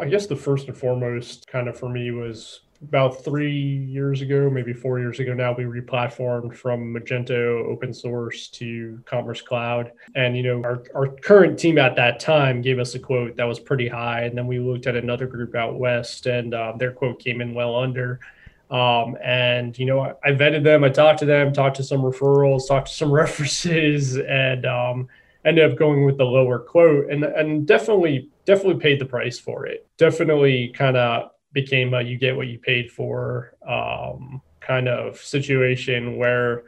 I guess the first and foremost kind of for me was about three years ago, maybe four years ago now, we replatformed from Magento open source to Commerce Cloud. And, you know, our, our current team at that time gave us a quote that was pretty high. And then we looked at another group out west and uh, their quote came in well under. Um, and, you know, I, I, vetted them, I talked to them, talked to some referrals, talked to some references, and um, ended up going with the lower quote and, and definitely, definitely paid the price for it. Definitely kind of became a you get what you paid for um, kind of situation where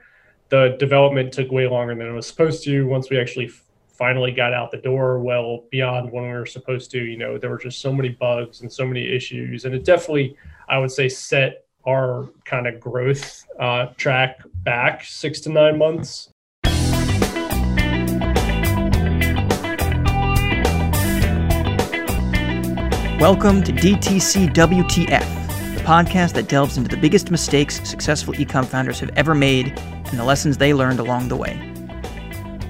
the development took way longer than it was supposed to. Once we actually finally got out the door, well beyond when we were supposed to, you know, there were just so many bugs and so many issues, and it definitely, I would say, set our kind of growth uh, track back six to nine months. Welcome to DTC WTF, the podcast that delves into the biggest mistakes successful ecom founders have ever made and the lessons they learned along the way.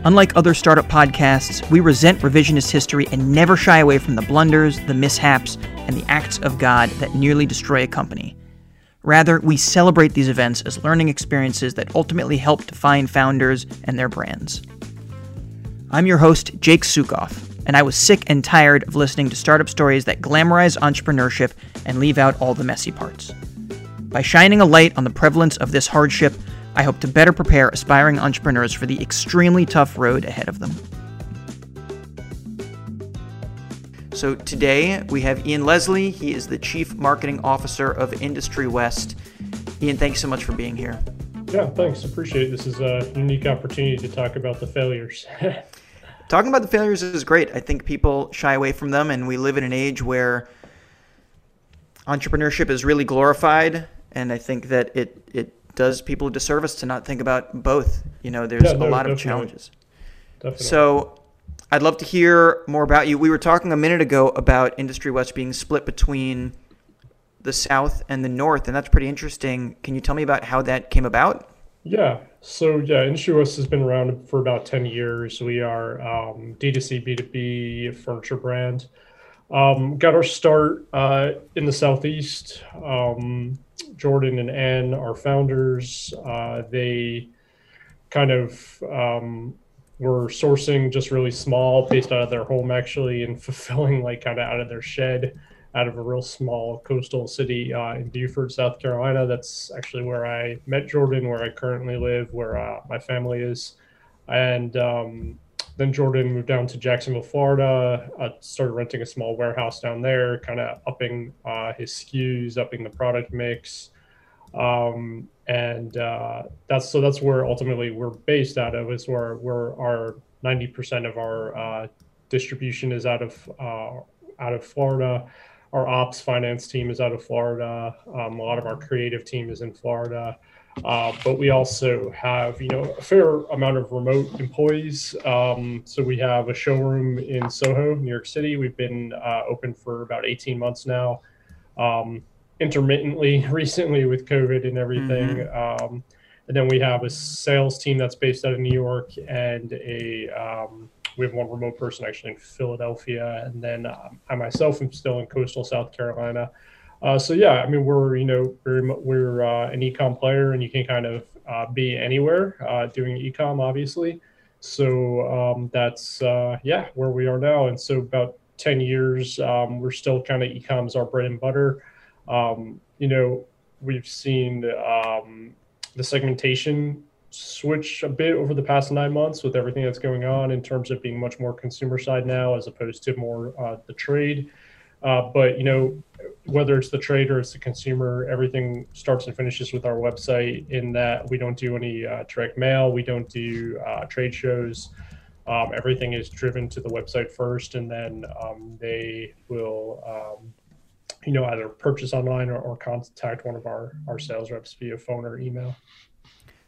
Unlike other startup podcasts, we resent revisionist history and never shy away from the blunders, the mishaps, and the acts of God that nearly destroy a company. Rather, we celebrate these events as learning experiences that ultimately help define founders and their brands. I'm your host, Jake Sukoff and I was sick and tired of listening to startup stories that glamorize entrepreneurship and leave out all the messy parts. By shining a light on the prevalence of this hardship, I hope to better prepare aspiring entrepreneurs for the extremely tough road ahead of them. So today we have Ian Leslie. He is the Chief Marketing Officer of Industry West. Ian, thanks so much for being here. Yeah, thanks. Appreciate it. This is a unique opportunity to talk about the failures. talking about the failures is great. I think people shy away from them, and we live in an age where entrepreneurship is really glorified, and I think that it it does people a disservice to not think about both. You know, there's yeah, no, a lot definitely. of challenges. Definitely. So. I'd love to hear more about you. We were talking a minute ago about Industry West being split between the South and the North, and that's pretty interesting. Can you tell me about how that came about? Yeah. So yeah, Industry West has been around for about 10 years. We are um, D2C, B2B furniture brand. Um, got our start uh, in the Southeast. Um, Jordan and Ann are founders. Uh, they kind of um, were sourcing just really small, based out of their home actually, and fulfilling like kind of out of their shed out of a real small coastal city uh, in Beaufort, South Carolina. That's actually where I met Jordan, where I currently live, where uh, my family is. And um, then Jordan moved down to Jacksonville, Florida, uh, started renting a small warehouse down there, kind of upping uh, his SKUs, upping the product mix. Um, and uh, that's so that's where ultimately we're based out of, is where, where our 90% of our uh, distribution is out of out of Florida our ops finance team is out of Florida. Um, a lot of our creative team is in Florida. Uh, but we also have, you know, a fair amount of remote employees. Um, so we have a showroom in Soho, New York City. We've been uh, open for about 18 months now, um, intermittently recently with COVID and everything. Mm-hmm. Um, and then we have a sales team that's based out of New York and a um, we have one remote person actually in Philadelphia, and then um, I myself am still in coastal South Carolina. Uh, so yeah, I mean we're you know we're we're uh, an ecom player, and you can kind of uh, be anywhere uh, doing ecom, obviously. So um, that's uh, yeah where we are now, and so about ten years, um, we're still kind of ecom's our bread and butter. Um, you know, we've seen um, the segmentation switch a bit over the past nine months with everything that's going on in terms of being much more consumer side now as opposed to more uh, the trade. Uh, but you know, whether it's the trade or it's the consumer, everything starts and finishes with our website. In that we don't do any uh, direct mail, we don't do uh, trade shows. Um, everything is driven to the website first, and then um, they will, um, you know, either purchase online or, or contact one of our our sales reps via phone or email.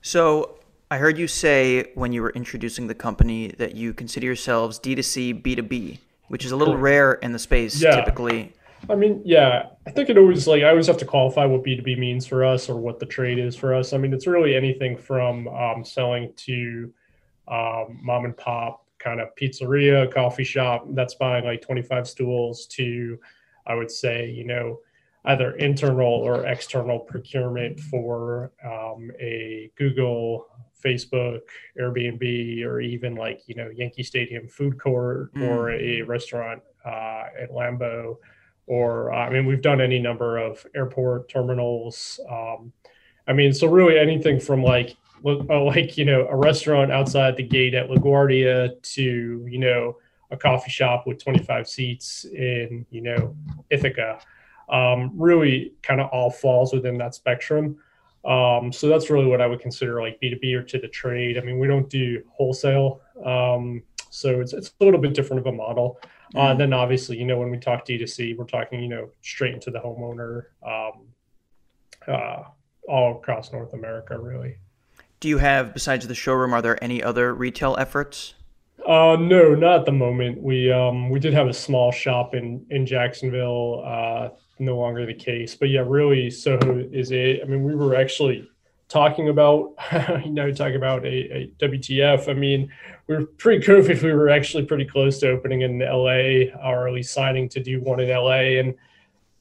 So I heard you say when you were introducing the company that you consider yourselves D2C, B2B, which is a little rare in the space yeah. typically. I mean, yeah, I think it always like I always have to qualify what B2B means for us or what the trade is for us. I mean, it's really anything from um, selling to um, mom and pop kind of pizzeria, coffee shop that's buying like 25 stools to I would say, you know, either internal or external procurement for um, a Google, Facebook, Airbnb, or even like, you know, Yankee Stadium food court mm. or a restaurant uh, at Lambeau. Or, I mean, we've done any number of airport terminals. Um, I mean, so really anything from like, uh, like, you know, a restaurant outside the gate at LaGuardia to, you know, a coffee shop with 25 seats in, you know, Ithaca um, really kind of all falls within that spectrum. Um, so that's really what I would consider like B2B or to the trade. I mean, we don't do wholesale. Um, so it's, it's a little bit different of a model. Uh, mm-hmm. then obviously, you know, when we talk D2C, we're talking, you know, straight into the homeowner um, uh, all across North America, really. Do you have, besides the showroom, are there any other retail efforts? Uh, no, not at the moment. We um, we did have a small shop in in Jacksonville. Uh, no longer the case, but yeah, really, Soho is it. I mean, we were actually talking about you know talking about a, a WTF. I mean, we are pre-COVID. We were actually pretty close to opening in LA, or at least signing to do one in LA, and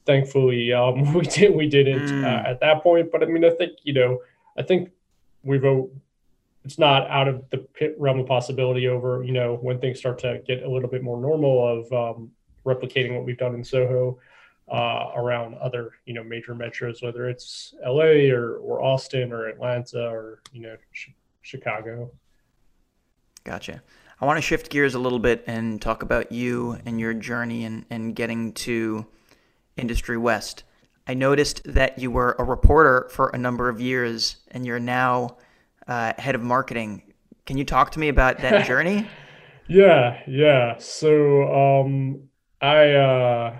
thankfully um, we did we didn't mm. uh, at that point. But I mean, I think you know, I think we've it's not out of the realm of possibility over you know when things start to get a little bit more normal of um, replicating what we've done in Soho uh, around other you know major metros, whether it's LA or or Austin or Atlanta or you know sh- Chicago. Gotcha. I want to shift gears a little bit and talk about you and your journey and, and getting to Industry West. I noticed that you were a reporter for a number of years and you're now uh, head of marketing. Can you talk to me about that journey? yeah, yeah. So um, I uh,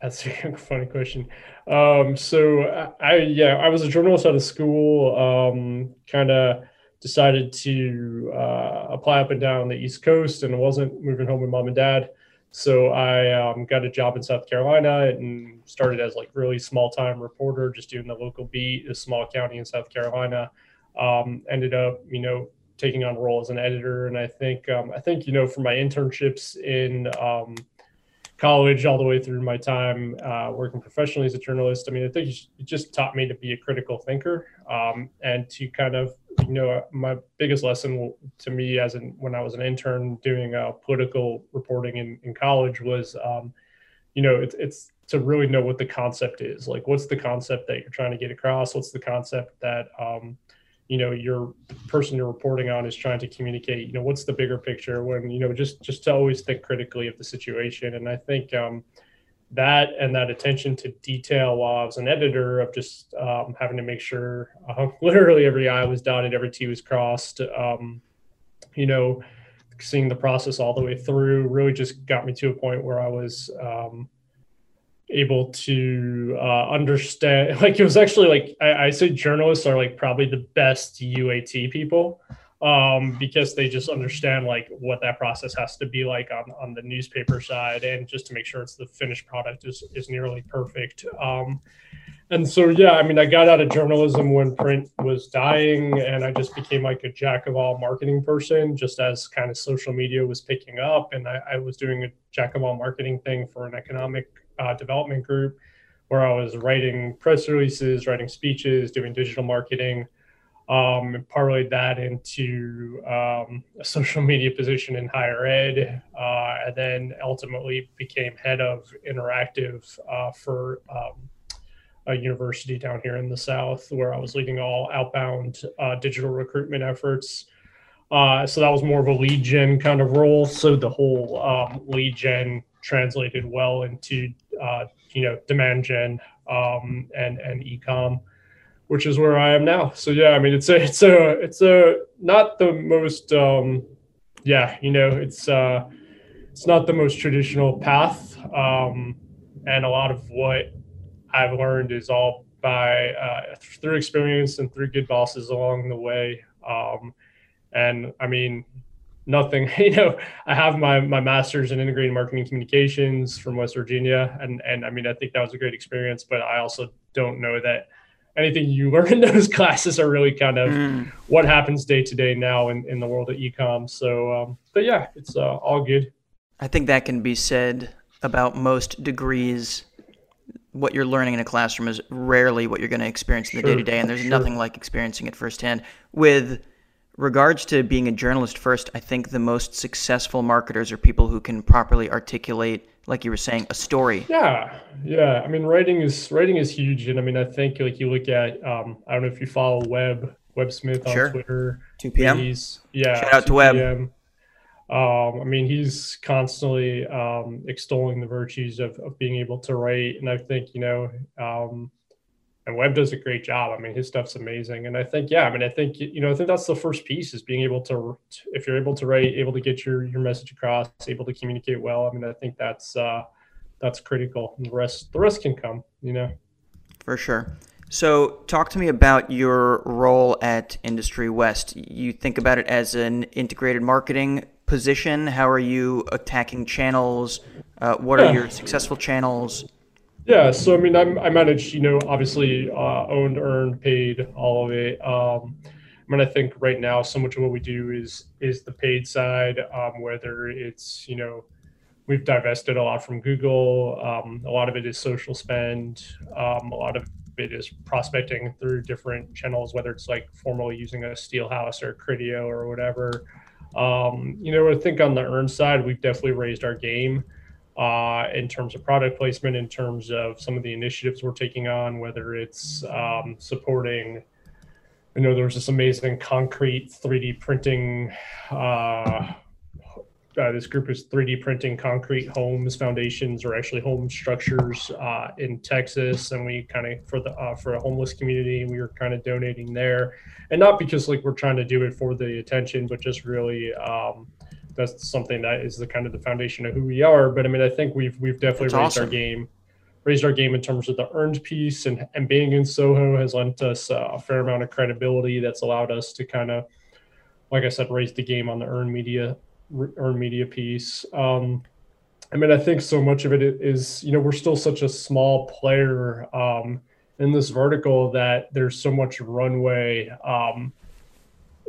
that's a funny question. Um, so I, yeah, I was a journalist out of school. Um, kind of decided to uh, apply up and down the East Coast, and wasn't moving home with mom and dad. So I um, got a job in South Carolina and started as like really small time reporter, just doing the local beat, a small county in South Carolina um, ended up, you know, taking on a role as an editor. And I think, um, I think, you know, for my internships in um, college all the way through my time uh, working professionally as a journalist, I mean, I think it just taught me to be a critical thinker um, and to kind of, you know, my biggest lesson to me as in when I was an intern doing uh, political reporting in, in college was, um, you know, it's, it's to really know what the concept is. Like, what's the concept that you're trying to get across? What's the concept that, um, you know your person you're reporting on is trying to communicate you know what's the bigger picture when you know just just to always think critically of the situation. And i think um, that and that attention to detail while i was an editor of just um, having to make sure uh, literally every i was dotted every t was crossed um, you know seeing the process all the way through really just got me to a point where i was um, able to uh, understand like it was actually like I, I say journalists are like probably the best uat people um, because they just understand like what that process has to be like on, on the newspaper side and just to make sure it's the finished product is, is nearly perfect um, and so yeah i mean i got out of journalism when print was dying and i just became like a jack of all marketing person just as kind of social media was picking up and i, I was doing a jack of all marketing thing for an economic uh, development group where I was writing press releases, writing speeches, doing digital marketing, um, and parlayed that into um, a social media position in higher ed, uh, and then ultimately became head of interactive uh, for um, a university down here in the South, where I was leading all outbound uh, digital recruitment efforts. Uh, so that was more of a lead gen kind of role. So the whole um, lead gen translated well into uh, you know demand gen um, and and ecom, which is where I am now. So yeah, I mean it's a it's a it's a not the most um, yeah you know it's uh, it's not the most traditional path, um, and a lot of what I've learned is all by uh, through experience and through good bosses along the way. Um, and I mean, nothing. You know, I have my my master's in integrated marketing communications from West Virginia, and and I mean, I think that was a great experience. But I also don't know that anything you learn in those classes are really kind of mm. what happens day to day now in, in the world of ecom. So, um, but yeah, it's uh, all good. I think that can be said about most degrees what you're learning in a classroom is rarely what you're going to experience in the day to day, and there's sure. nothing like experiencing it firsthand. With regards to being a journalist first, I think the most successful marketers are people who can properly articulate, like you were saying, a story. Yeah, yeah. I mean, writing is writing is huge, and I mean, I think like you look at, um, I don't know if you follow Web Web Smith on sure. Twitter. Two p.m. He's, yeah. Shout out to Web. Um, I mean, he's constantly um, extolling the virtues of, of being able to write, and I think you know, um, and Web does a great job. I mean, his stuff's amazing, and I think yeah, I mean, I think you know, I think that's the first piece is being able to, if you're able to write, able to get your your message across, able to communicate well. I mean, I think that's uh, that's critical. And the rest, the rest can come, you know. For sure. So, talk to me about your role at Industry West. You think about it as an integrated marketing position? How are you attacking channels? Uh, what are your successful channels? Yeah, so I mean, I'm, I manage, you know, obviously uh, owned, earned, paid, all of it. Um, I mean, I think right now, so much of what we do is is the paid side, um, whether it's you know, we've divested a lot from Google. Um, a lot of it is social spend. Um, a lot of it is prospecting through different channels, whether it's like formally using a Steelhouse or Criteo or whatever. Um, you know, I think on the earn side, we've definitely raised our game uh, in terms of product placement, in terms of some of the initiatives we're taking on, whether it's um, supporting. You know, there's this amazing concrete 3D printing uh, uh, this group is 3D printing concrete homes, foundations, or actually home structures uh, in Texas. And we kind of for the uh, for a homeless community, we were kind of donating there, and not because like we're trying to do it for the attention, but just really um, that's something that is the kind of the foundation of who we are. But I mean, I think we've we've definitely that's raised awesome. our game raised our game in terms of the earned piece and, and being in Soho has lent us a fair amount of credibility that's allowed us to kind of, like I said, raise the game on the earned media earned media piece. Um, I mean, I think so much of it is, you know, we're still such a small player um, in this vertical that there's so much runway um,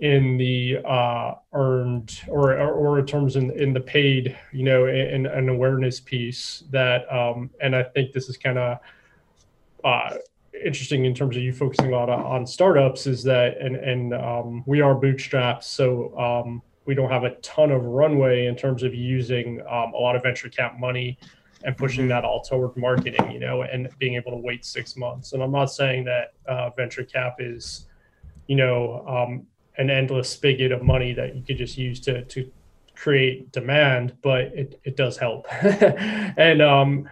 in the uh, earned or, or, or in terms in, in the paid, you know, and an awareness piece that, um, and I think this is kind of uh, interesting in terms of you focusing a lot on, on startups is that, and, and um, we are bootstrapped. So, um, we don't have a ton of runway in terms of using um, a lot of venture cap money and pushing mm-hmm. that all toward marketing, you know, and being able to wait six months. And I'm not saying that uh, venture cap is, you know, um, an endless spigot of money that you could just use to to create demand, but it, it does help. and um,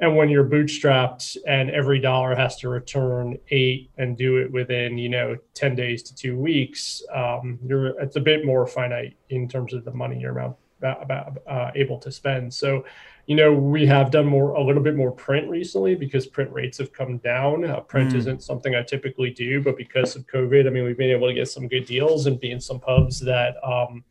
and when you're bootstrapped and every dollar has to return eight and do it within you know 10 days to two weeks um, you're it's a bit more finite in terms of the money you're about, about uh, able to spend so you know we have done more a little bit more print recently because print rates have come down uh, print mm. isn't something i typically do but because of covid i mean we've been able to get some good deals and be in some pubs that um,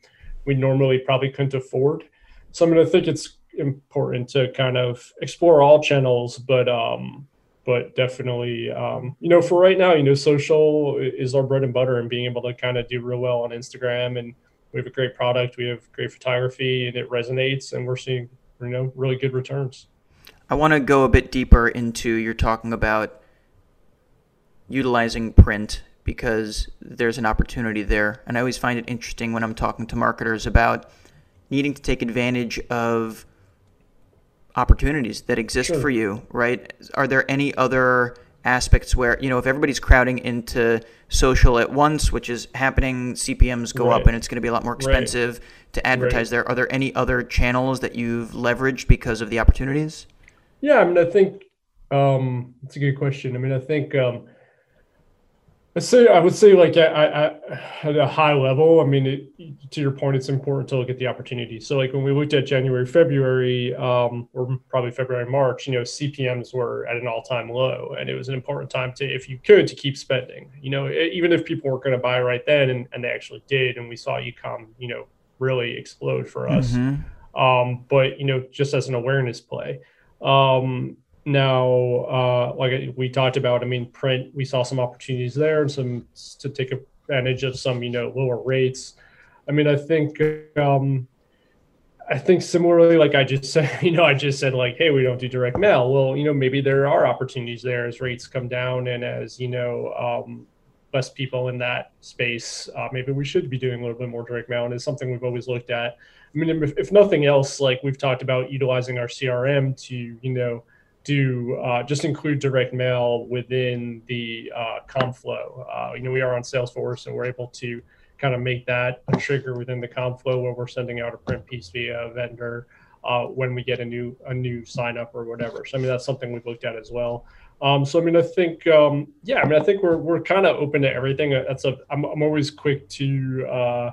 we normally probably couldn't afford so i mean i think it's important to kind of explore all channels, but um, but definitely, um, you know, for right now, you know, social is our bread and butter, and being able to kind of do real well on Instagram, and we have a great product, we have great photography, and it resonates, and we're seeing you know really good returns. I want to go a bit deeper into you're talking about utilizing print because there's an opportunity there, and I always find it interesting when I'm talking to marketers about needing to take advantage of opportunities that exist sure. for you, right? Are there any other aspects where, you know, if everybody's crowding into social at once, which is happening, CPMs go right. up and it's going to be a lot more expensive right. to advertise right. there. Are there any other channels that you've leveraged because of the opportunities? Yeah, I mean, I think um, it's a good question. I mean, I think um, I say I would say like at, at, a high level. I mean, it, to your point, it's important to look at the opportunity. So like when we looked at January, February, um, or probably February, March, you know, CPMS were at an all-time low, and it was an important time to, if you could, to keep spending. You know, even if people weren't going to buy right then, and, and they actually did, and we saw ecom, you know, really explode for us. Mm-hmm. Um, but you know, just as an awareness play. Um, now, uh, like we talked about, I mean, print, we saw some opportunities there and some to take advantage of some, you know, lower rates. I mean, I think, um, I think similarly, like I just said, you know, I just said like, hey, we don't do direct mail. Well, you know, maybe there are opportunities there as rates come down and as you know, um, less people in that space. Uh, maybe we should be doing a little bit more direct mail, and it's something we've always looked at. I mean, if, if nothing else, like we've talked about utilizing our CRM to, you know, do uh, just include direct mail within the uh, Comflow. Uh, you know, we are on Salesforce, and we're able to kind of make that a trigger within the Comflow where we're sending out a print piece via a vendor uh, when we get a new a new sign up or whatever. So I mean, that's something we've looked at as well. Um, so I mean, I think um, yeah, I mean, I think we're we're kind of open to everything. That's a I'm I'm always quick to uh,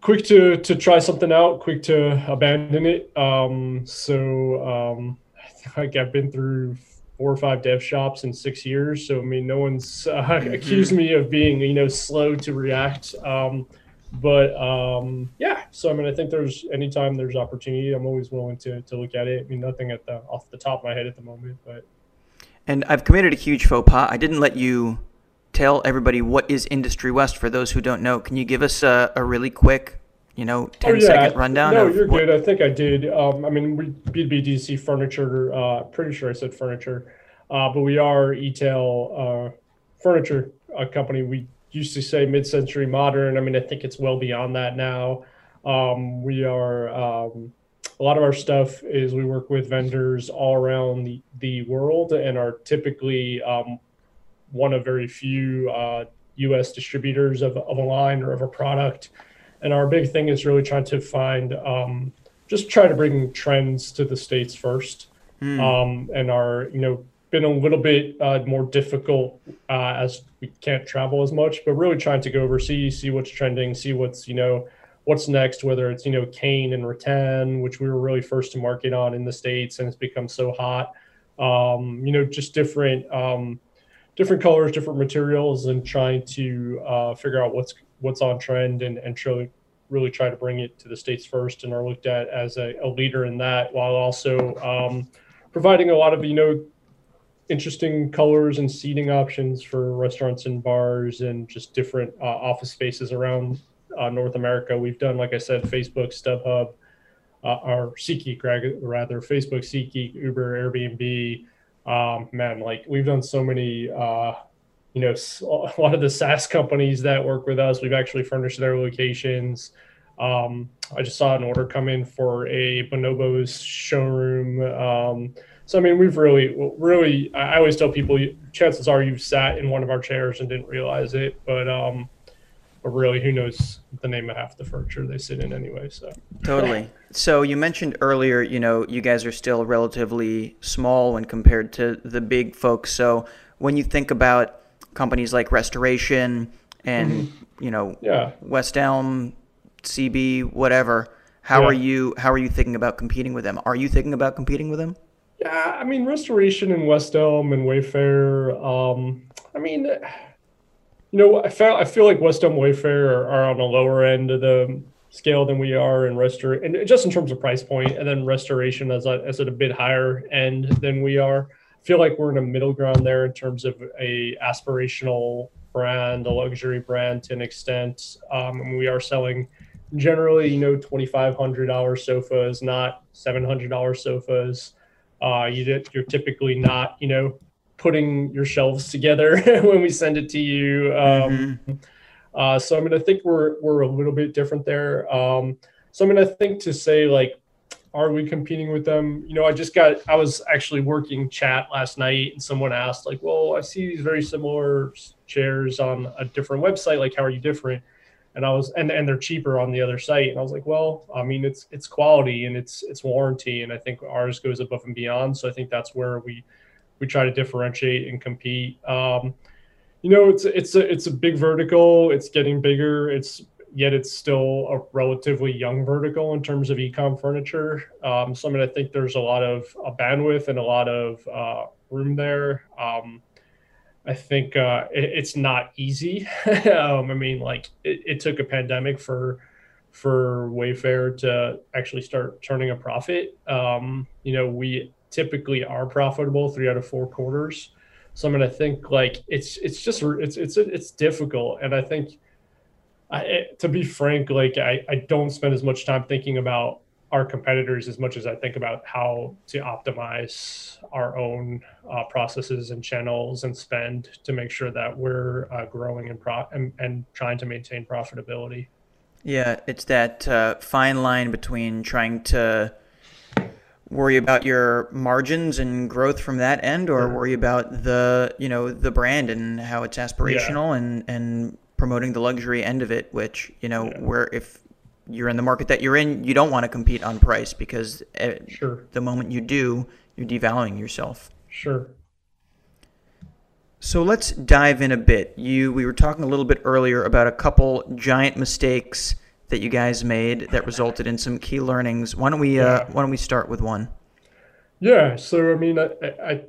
quick to to try something out, quick to abandon it. Um, so um, like I've been through four or five dev shops in six years. So I mean, no one's uh, mm-hmm. accused me of being you know slow to react. Um, but um, yeah, so I mean, I think there's anytime there's opportunity, I'm always willing to to look at it. I mean, nothing at the off the top of my head at the moment, but. And I've committed a huge faux pas. I didn't let you tell everybody what is Industry West for those who don't know. Can you give us a, a really quick you know, 10 oh, yeah. second rundown? No, you're what... good. I think I did. Um, I mean, we B2B DC furniture, uh, pretty sure I said furniture, uh, but we are e-tail uh, furniture a company. We used to say mid-century modern. I mean, I think it's well beyond that now. Um, we are, um, a lot of our stuff is we work with vendors all around the, the world and are typically um, one of very few US uh, distributors of, of a line or of a product and our big thing is really trying to find um, just try to bring trends to the states first mm. um, and our you know been a little bit uh, more difficult uh, as we can't travel as much but really trying to go overseas see what's trending see what's you know what's next whether it's you know cane and rattan which we were really first to market on in the states and it's become so hot um, you know just different um, different colors different materials and trying to uh, figure out what's what's on trend and, and truly really try to bring it to the states first and are looked at as a, a leader in that while also um, providing a lot of you know interesting colors and seating options for restaurants and bars and just different uh, office spaces around uh, North America. We've done, like I said, Facebook, StubHub, uh, or SeatGeek rather, Facebook, SeatGeek, Uber, Airbnb. Um, man, like we've done so many uh, you know, a lot of the SaaS companies that work with us, we've actually furnished their locations. Um, I just saw an order come in for a Bonobos showroom. Um, so I mean, we've really, really. I always tell people, chances are you've sat in one of our chairs and didn't realize it, but um, but really, who knows the name of half the furniture they sit in anyway? So totally. So you mentioned earlier, you know, you guys are still relatively small when compared to the big folks. So when you think about companies like Restoration and mm-hmm. you know yeah. West Elm, CB, whatever. How yeah. are you? How are you thinking about competing with them? Are you thinking about competing with them? Yeah, I mean Restoration and West Elm and Wayfair. Um, I mean, you know, I feel I feel like West Elm Wayfair are, are on the lower end of the scale than we are in Restor, and just in terms of price point, and then Restoration as a, as at a bit higher end than we are feel like we're in a middle ground there in terms of a aspirational brand, a luxury brand to an extent. Um, and we are selling generally, you know, $2,500 sofas, not $700 sofas. Uh, you, you're typically not, you know, putting your shelves together when we send it to you. Um, mm-hmm. uh, so I mean, I think we're we're a little bit different there. Um, so I mean, I think to say like are we competing with them? You know, I just got, I was actually working chat last night and someone asked, like, well, I see these very similar chairs on a different website. Like, how are you different? And I was, and, and they're cheaper on the other site. And I was like, well, I mean, it's, it's quality and it's, it's warranty. And I think ours goes above and beyond. So I think that's where we, we try to differentiate and compete. Um, you know, it's, it's a, it's a big vertical. It's getting bigger. It's yet it's still a relatively young vertical in terms of ecom furniture. Um, so I mean, I think there's a lot of bandwidth and a lot of uh, room there. Um, I think uh, it, it's not easy. um, I mean, like it, it, took a pandemic for for Wayfair to actually start turning a profit. Um, you know, we typically are profitable three out of four quarters. So I mean, I think like it's it's just it's it's it's difficult, and I think I, to be frank, like I, I don't spend as much time thinking about our competitors as much as I think about how to optimize our own uh, processes and channels and spend to make sure that we're uh, growing and, pro- and, and trying to maintain profitability. Yeah, it's that uh, fine line between trying to worry about your margins and growth from that end, or worry about the you know the brand and how it's aspirational yeah. and and promoting the luxury end of it, which you know yeah. where if you're in the market that you're in, you don't want to compete on price because eh, sure. the moment you do, you're devaluing yourself. Sure. So let's dive in a bit. You we were talking a little bit earlier about a couple giant mistakes that you guys made that resulted in some key learnings. Why don't we uh, yeah. uh, why don't we start with one? Yeah. So I mean, I, I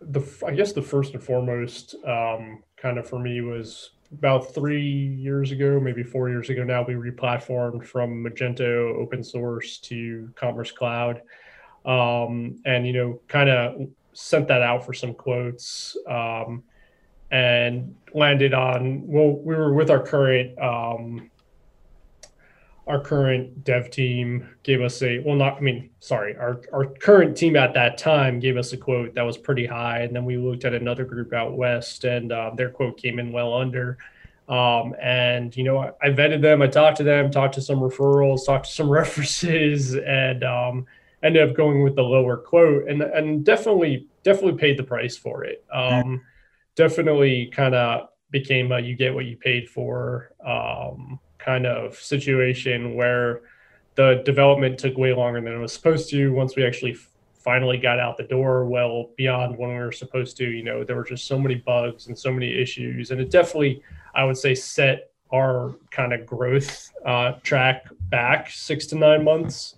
the I guess the first and foremost um, kind of for me was about three years ago, maybe four years ago now, we replatformed from Magento open source to Commerce Cloud, um, and you know, kind of sent that out for some quotes, um, and landed on. Well, we were with our current um, our current dev team gave us a well not i mean sorry our, our current team at that time gave us a quote that was pretty high. And then we looked at another group out west and uh, their quote came in well under. Um, and you know I, I, vetted them i talked to them talked to some referrals talked to some references and um, ended up going with the lower quote and and definitely definitely paid the price for it. Um, definitely kind of became a you get what you paid for. Um, kind of situation where the development took way longer than it was supposed to. Once we actually finally got out the door well beyond when we were supposed to you know there were just so many bugs and so many issues. And it definitely i would say set our kind of growth uh, track back six to nine months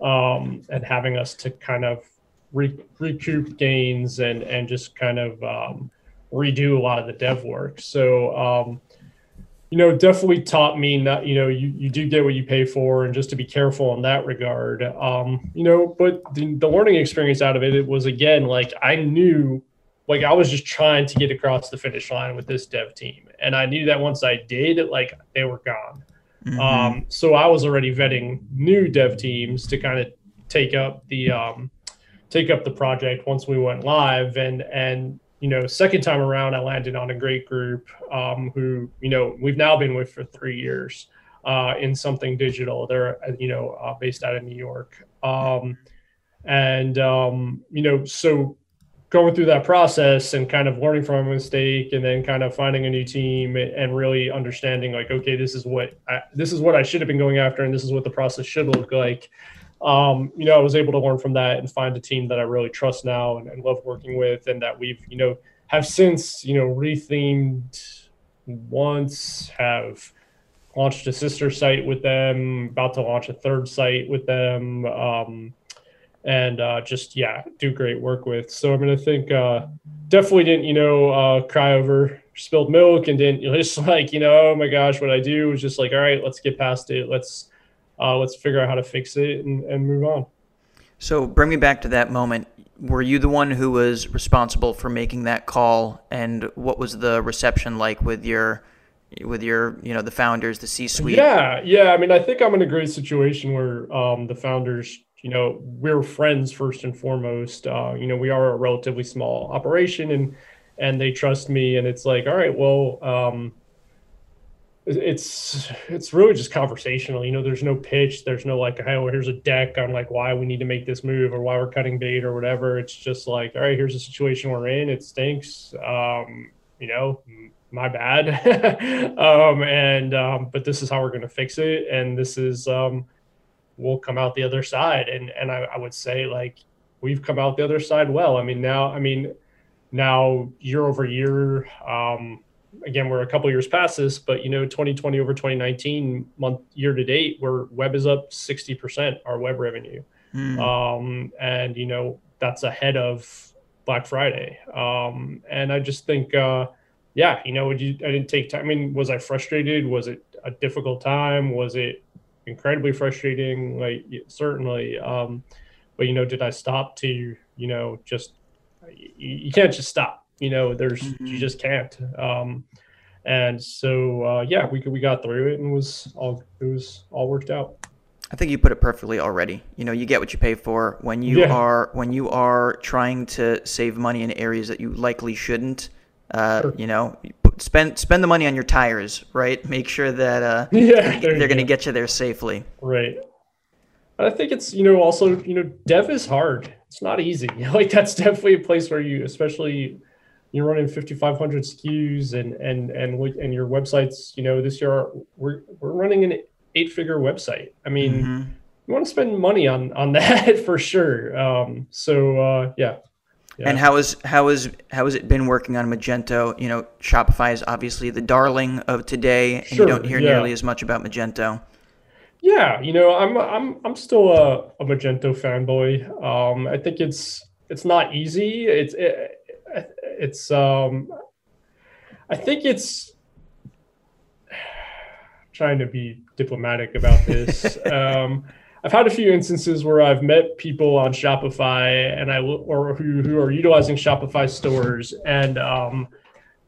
um, and having us to kind of re- recoup gains and and just kind of um, redo a lot of the dev work. So um, you know, definitely taught me not, you know, you, you do get what you pay for and just to be careful in that regard. Um, you know, but the, the learning experience out of it, it was again, like I knew, like I was just trying to get across the finish line with this dev team. And I knew that once I did, like they were gone. Mm-hmm. Um, so I was already vetting new dev teams to kind of take up the, um, take up the project once we went live and, and you know, second time around, I landed on a great group um, who, you know, we've now been with for three years uh, in something digital. They're, you know, uh, based out of New York. Um, and, um, you know, so going through that process and kind of learning from a mistake and then kind of finding a new team and really understanding like, okay, this is what I, this is what I should have been going after. And this is what the process should look like um, you know, I was able to learn from that and find a team that I really trust now and, and love working with, and that we've, you know, have since, you know, rethemed once, have launched a sister site with them, about to launch a third site with them, um, and uh, just yeah, do great work with. So I'm going to think uh, definitely didn't, you know, uh, cry over spilled milk and didn't just like, you know, oh my gosh, what I do was just like, all right, let's get past it, let's uh, let's figure out how to fix it and, and move on. So bring me back to that moment. Were you the one who was responsible for making that call, and what was the reception like with your, with your, you know, the founders, the C-suite? Yeah, yeah. I mean, I think I'm in a great situation where um, the founders, you know, we're friends first and foremost. Uh, you know, we are a relatively small operation, and and they trust me, and it's like, all right, well, um, it's it's really just conversational you know there's no pitch there's no like hey well here's a deck on like why we need to make this move or why we're cutting bait or whatever. It's just like all right here's the situation we're in it stinks um you know my bad. Um and um but this is how we're to fix it and this is um we'll come out the other side and and I, I would say like we've come out the other side well. I mean now i mean now year over year um again, we're a couple years past this, but you know, 2020 over 2019 month year to date, where web is up 60% our web revenue. Mm. Um, and you know, that's ahead of Black Friday. Um, and I just think, uh, yeah, you know, you, I didn't take time. I mean, was I frustrated? Was it a difficult time? Was it incredibly frustrating? Like certainly. Um, but you know, did I stop to, you know, just, you, you can't just stop you know there's mm-hmm. you just can't um, And so uh, yeah, we we got through it and was all it was all worked out. I think you put it perfectly already. You know, you get what you pay for when you Yeah. are when you are trying to save money in areas that you likely shouldn't. Uh, Sure. You know, spend spend the money on your tires, right? Make sure that uh, Yeah, they're going to get you there safely. Right. I think it's you know also you know dev is hard. It's not easy. Like that's definitely a place where you, especially you're running 5,500 SKUs and and and and your websites. You know this year we're we're running an eight figure website. I mean Mhm. you want to spend money on on that for sure. Um. So uh, yeah. Yeah. And how is how is how has it been working on Magento? You know, Shopify is obviously the darling of today, and you don't hear yeah. nearly as much about Magento. Yeah, you know, I'm I'm I'm still a, a Magento fanboy. Um, I think it's it's not easy. It's it, it's um, I think it's trying to be diplomatic about this. um, I've had a few instances where I've met people on Shopify and I will- or who who are utilizing Shopify stores and um,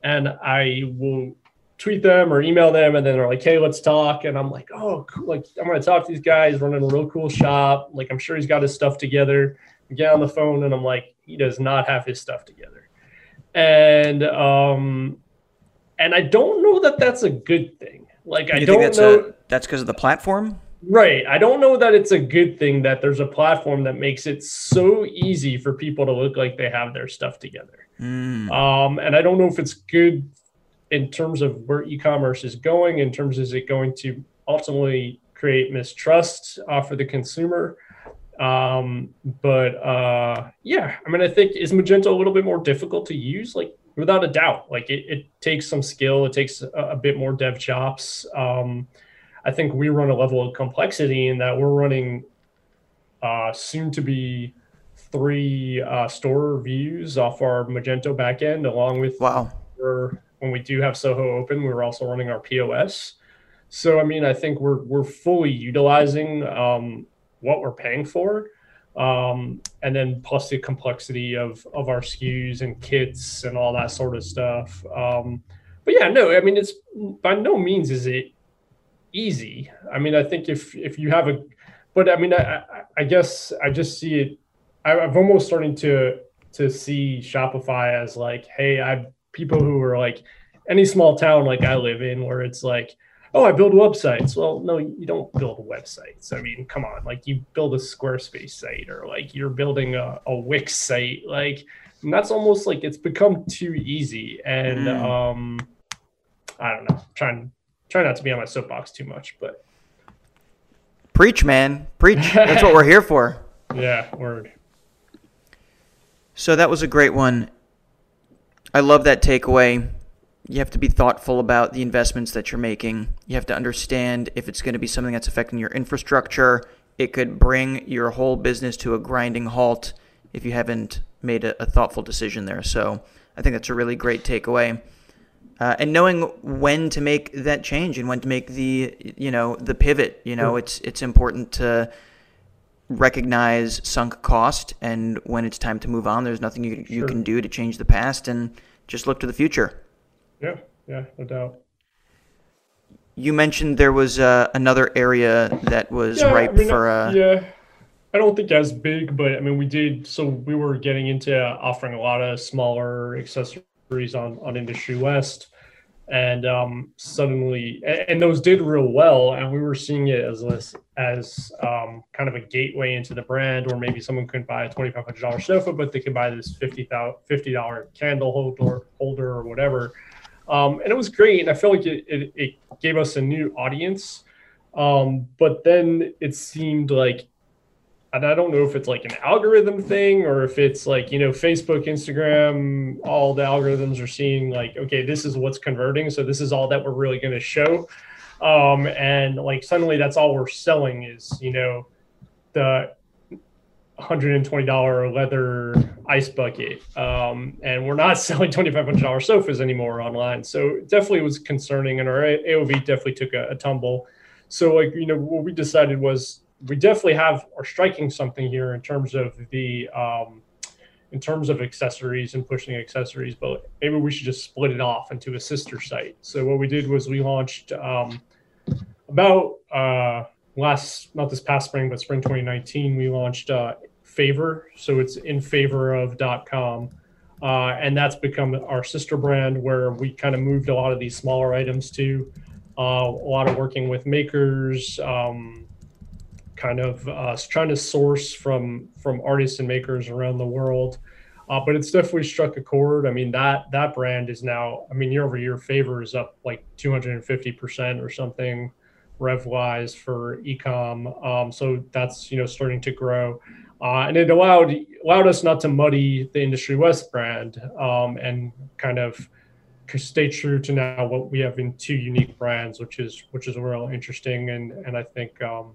and I will tweet them or email them and then they're like hey let's talk and i'm like oh cool. like i'm going to talk to these guys running a real cool shop like i'm sure he's got his stuff together I get on the phone and i'm like he does not have his stuff together and um and i don't know that that's a good thing like i don't think that's know a that's because of the platform? Right. I don't know that it's a good thing that there's a platform that makes it so easy for people to look like they have their stuff together. Mm. Um, and I don't know if it's good in terms of where e-commerce is going. In terms, is it going to ultimately create mistrust uh, for the consumer? Um, but uh, yeah, I mean, I think is Magento a little bit more difficult to use? Like without a doubt, like it, it takes some skill. It takes a, a bit more dev chops. Um, I think we run a level of complexity in that we're running uh, soon to be three uh, store views off our Magento backend, along with Wow. we're, when we do have Soho open, we're also running our POS. So I mean, I think we're we're fully utilizing um, what we're paying for, um, and then plus the complexity of of our SKUs and kits and all that sort of stuff. Um, but yeah, no, I mean, it's by no means is it easy. I mean, I think if if you have a, but I mean, I I, guess I just see it. I, I've almost starting to to see Shopify as like, hey, I people who are like any small town like I live in, where it's like, oh, I build websites. Well, no, you don't build websites. I mean, come on, like you build a Squarespace site or like you're building a, a Wix site, like and that's almost like it's become too easy. And Mm. um, I don't know, trying try not to be on my soapbox too much, but Preach, man. Preach. That's what we're here for. yeah, word. So that was a great one. I love that takeaway. You have to be thoughtful about the investments that you're making. You have to understand if it's going to be something that's affecting your infrastructure. It could bring your whole business to a grinding halt if you haven't made a, a thoughtful decision there. So I think that's a really great takeaway. Uh, and knowing when to make that change and when to make the you know the pivot. You know, it's it's important to recognize sunk cost and when it's time to move on there's nothing you, you Sure. can do to change the past and just look to the future Yeah, yeah, no doubt. you mentioned there was uh, another area that was yeah, ripe I mean, for uh, yeah. I don't think as big, but I mean, we did. So we were getting into offering a lot of smaller accessories on on Industry West, and um, suddenly, a- and those did real well, and we were seeing it as less as um, kind of a gateway into the brand, or maybe someone couldn't buy a twenty five hundred dollar sofa, but they could buy this fifty dollar candle holder holder or whatever. Um, and it was great, and I felt like it, it, it gave us a new audience. Um, but then it seemed like and I don't know if it's like an algorithm thing or if it's like, you know, Facebook, Instagram, all the algorithms are seeing like, okay, this is what's converting. So this is all that we're really going to show. Um, and like suddenly that's all we're selling is, you know, the $120 leather ice bucket. Um, and we're not selling $2,500 sofas anymore online. So it definitely was concerning and our AOV definitely took a, a tumble. So like, you know, what we decided was we definitely have are striking something here in terms of the um, in terms of accessories and pushing accessories, but maybe we should just split it off into a sister site. So what we did was we launched um, about uh, last, not this past spring, but spring 2019, we launched uh, Favor. So it's in favor of .com. Uh, and that's become our sister brand where we kind of moved a lot of these smaller items to uh, a lot of working with makers, um, kind of uh, trying to source from from artists and makers around the world. Uh, but it's definitely struck a chord. I mean that that brand is now. I mean year over year, favor is up like 250 percent or something, rev wise for ecom. Um, so that's you know starting to grow. Uh, and it allowed allowed us not to muddy the industry west brand um, and kind of stay true to now what we have in two unique brands, which is which is real interesting and and I think um,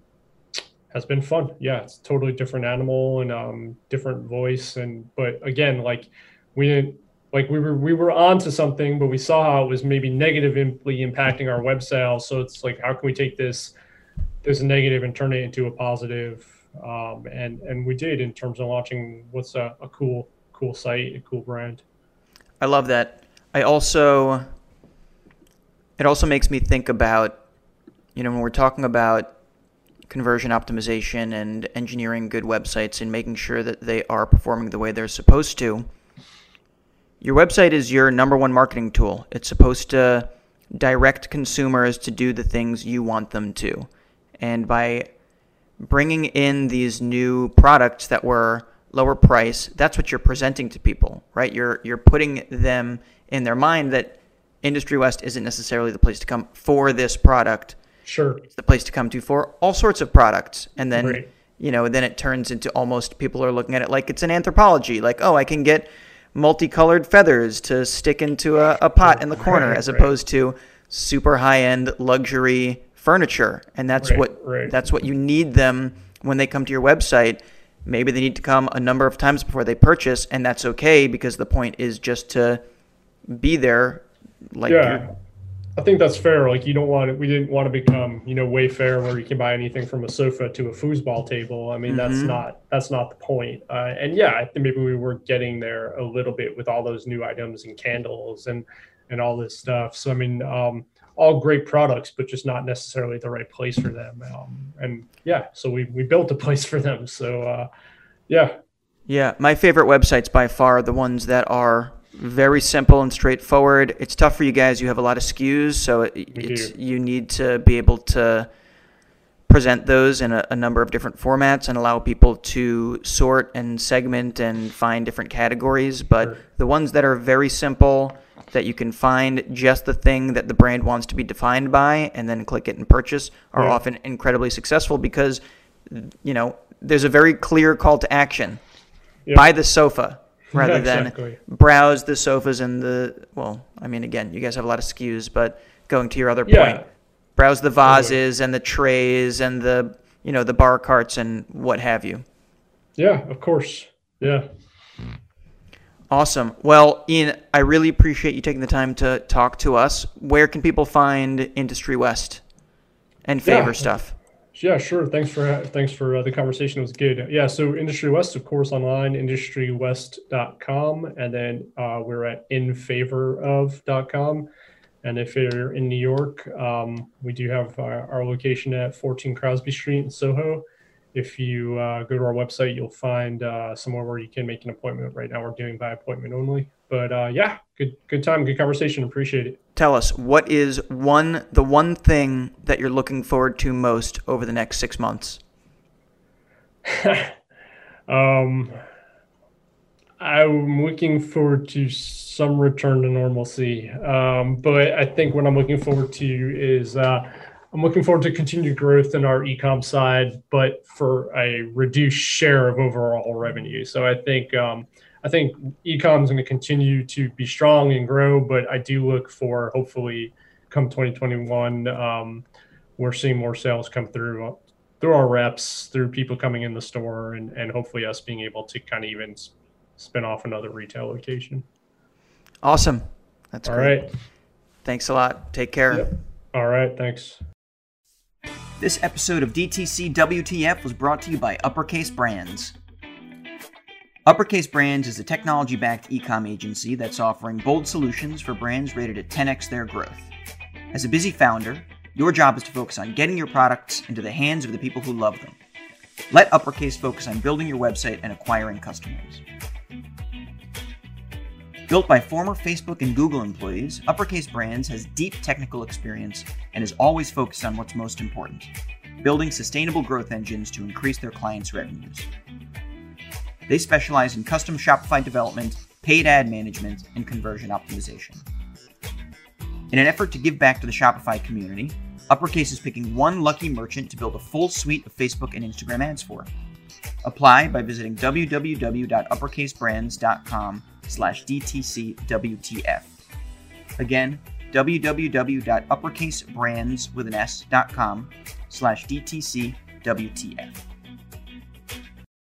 has been fun. Yeah, it's totally different animal and um, different voice and but again like we didn't like we were we were onto something, but we saw how it was maybe negatively impacting our web sales. So it's like how can we take this this negative and turn it into a positive? Um, and and we did in terms of launching what's a, a cool cool site, a cool brand. I love that. I also it also makes me think about you know when we're talking about conversion optimization and engineering good websites and making sure that they are performing the way they're supposed to. Your website is your number one marketing tool. It's supposed to direct consumers to do the things you want them to. And by bringing in these new products that were lower price, that's what you're presenting to people, right? You're you're putting them in their mind that Industry West isn't necessarily the place to come for this product. Sure. It's the place to come to for all sorts of products. And then right. you know, then it turns into almost people are looking at it like it's an Anthropologie, like, oh, I can get multicolored feathers to stick into a, a pot in the corner, right, as opposed right. to super high end luxury furniture. And that's what that's what you need them when they come to your website Maybe they need to come a number of times before they purchase, and that's okay because the point is just to be there. Like yeah, I think that's fair. Like you don't want it. We didn't want to become you know Wayfair where you can buy anything from a sofa to a foosball table. I mean mm-hmm. that's not that's not the point. Uh, and yeah, I think maybe we were getting there a little bit with all those new items and candles and and all this stuff. So I mean. Um, all great products, but just not necessarily the right place for them. Um, and yeah, so we, we built a place for them. So uh, yeah. Yeah, my favorite websites by far are the ones that are very simple and straightforward. It's tough for you guys. You have a lot of SKUs, so it, it's you need to be able to present those in a, a, number of different formats and allow people to sort and segment and find different categories. But sure. the ones that are very simple that you can find just the thing that the brand wants to be defined by and then click it and purchase are yeah. often incredibly successful because you know there's a very clear call to action yep. buy the sofa rather exactly. than browse the sofas and the well i mean again you guys have a lot of SKUs but going to your other yeah. point browse the vases and the trays and the you know the bar carts and what have you yeah of course yeah Awesome. Well, Ian, I really appreciate you taking the time to talk to us. Where can people find Industry West and favor yeah. stuff? Yeah, sure. Thanks for thanks for uh, the conversation. It was good. Yeah, so Industry West, of course, online, industrywest.com, and then uh, we're at infavorof.com. And if you're in New York, um, we do have our, our location at 14 Crosby Street in Soho if you uh, go to our website, you'll find uh, somewhere where you can make an appointment. Right now, we're doing by appointment only. But uh, yeah, good good time, good conversation. Appreciate it. Tell us what is one the one thing that you're looking forward to most over the next six months. um, I'm looking forward to some return to normalcy. Um, but I think what I'm looking forward to is uh, I'm looking forward to continued growth in our ecom side, but for a reduced share of overall revenue. So I think um, I think ecom is going to continue to be strong and grow, but I do look for hopefully come 2021, um, we're seeing more sales come through through our reps, through people coming in the store, and and hopefully us being able to kind of even spin off another retail location. Awesome. That's all great. right. Thanks a lot. Take care. Yep. All right. Thanks. This episode of DTC WTF was brought to you by Uppercase Brands. Uppercase Brands is a technology backed ecom agency that's offering bold solutions for brands rated at 10x their growth. As a busy founder, your job is to focus on getting your products into the hands of the people who love them. Let Uppercase focus on building your website and acquiring customers. Built by former Facebook and Google employees, Uppercase Brands has deep technical experience and is always focused on what's most important building sustainable growth engines to increase their clients' revenues. They specialize in custom Shopify development, paid ad management, and conversion optimization. In an effort to give back to the Shopify community, Uppercase is picking one lucky merchant to build a full suite of Facebook and Instagram ads for. Apply by visiting www.uppercasebrands.com slash DTCWTF. Again, www.uppercasebrands with an S.com slash DTCWTF.